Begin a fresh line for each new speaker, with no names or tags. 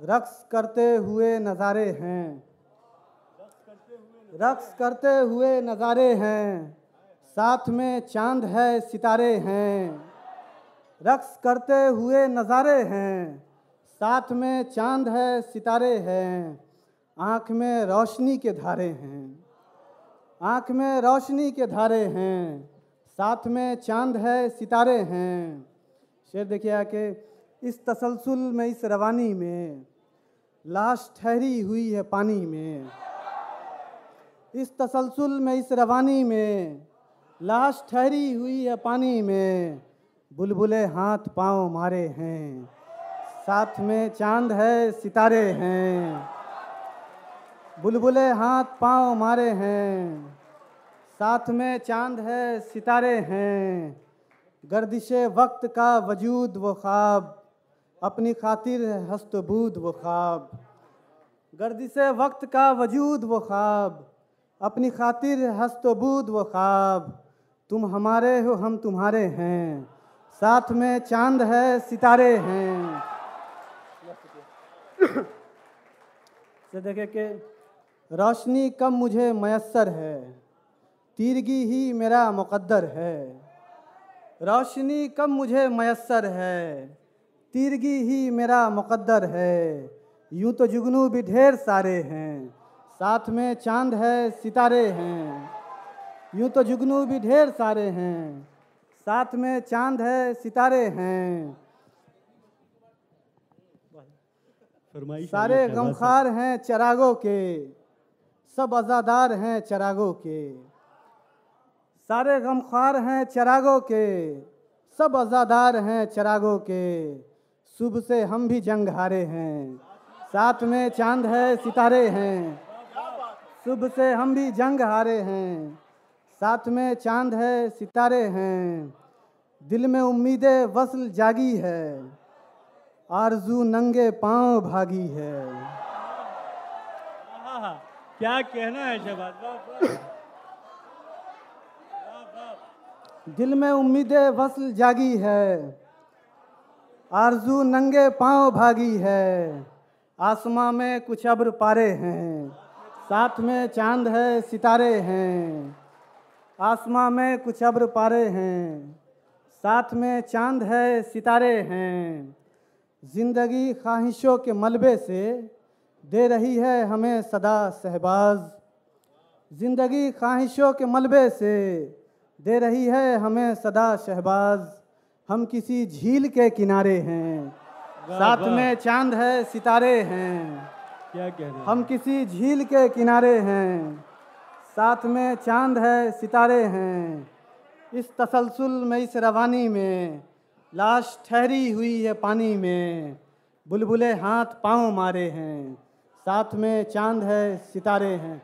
रक्स करते हुए नज़ारे हैं। रक्स करते हुए नज़ारे हैं। साथ में चाँद है, सितारे हैं। रक्स करते हुए नज़ारे हैं। साथ में चाँद है, सितारे हैं। आँख में रोशनी के धारे हैं। आँख में रोशनी के धारे हैं। साथ में चाँद है, सितारे हैं। शेर देखिए आके इस तसलसल में, इस रवानी में, लाश ठहरी हुई है पानी में। इस तसलसल में, इस रवानी में, लाश ठहरी हुई है पानी में, बुलबुले हाथ पाँव मारे हैं। साथ में चाँद है, सितारे हैं। बुलबुले हाथ पाँव मारे हैं। साथ में चाँद है, सितारे हैं। गर्दिश वक्त का वजूद वो ख्वाब। अपनी खातिर है हस्तबूद वो ख्वाब। गर्दिश वक्त का वजूद वो ख्वाब। अपनी खातिर है हस्तबूद वो ख्वाब। तुम हमारे हो, हम तुम्हारे हैं। साथ में चाँद है, सितारे हैं। से देखे कि रोशनी कम मुझे मैसर है। तीरगी ही मेरा मुकद्दर है। रोशनी कम मुझे मैसर है। तीरगी ही मेरा मुकद्दर है। यूँ तो जुगनू भी ढेर सारे हैं। साथ में चाँद है सितारे हैं। यूँ तो जुगनू भी ढेर सारे हैं। साथ में चाँद है सितारे हैं। सारे गमखार हैं चरागों के। सब अजादार हैं चरागों के। सारे गमखार हैं चरागों के। सब अजादार हैं चरागों के। सुबह से हम भी जंग हारे हैं। साथ में चाँद है सितारे हैं। सुबह से हम भी जंग हारे हैं। साथ में चाँद है सितारे हैं। दिल में उम्मीदें वसल जागी है। आरज़ू नंगे पाँव भागी है।
क्या कहना है शहबाज।
दिल में उम्मीदें वसल जागी है। आरज़ू नंगे पाँव भागी है। आसमां में कुछ अब्र पारे हैं। साथ में चाँद है सितारे हैं। आसमां में कुछ अब्र पारे हैं। साथ में चाँद है सितारे हैं। ज़िंदगी ख्वाहिशों के मलबे से दे रही है हमें सदा सहबाज। ज़िंदगी ख्वाहिशों के मलबे से दे रही है हमें सदा शहबाज। हम किसी झील के किनारे हैं। साथ में चाँद है सितारे हैं।
क्या कह रहे
हम किसी झील के किनारे हैं। साथ में चाँद है सितारे हैं। इस तसलसल में इस रवानी में लाश ठहरी हुई है पानी में। बुलबुले हाथ पाँव मारे हैं। साथ में चाँद है सितारे हैं।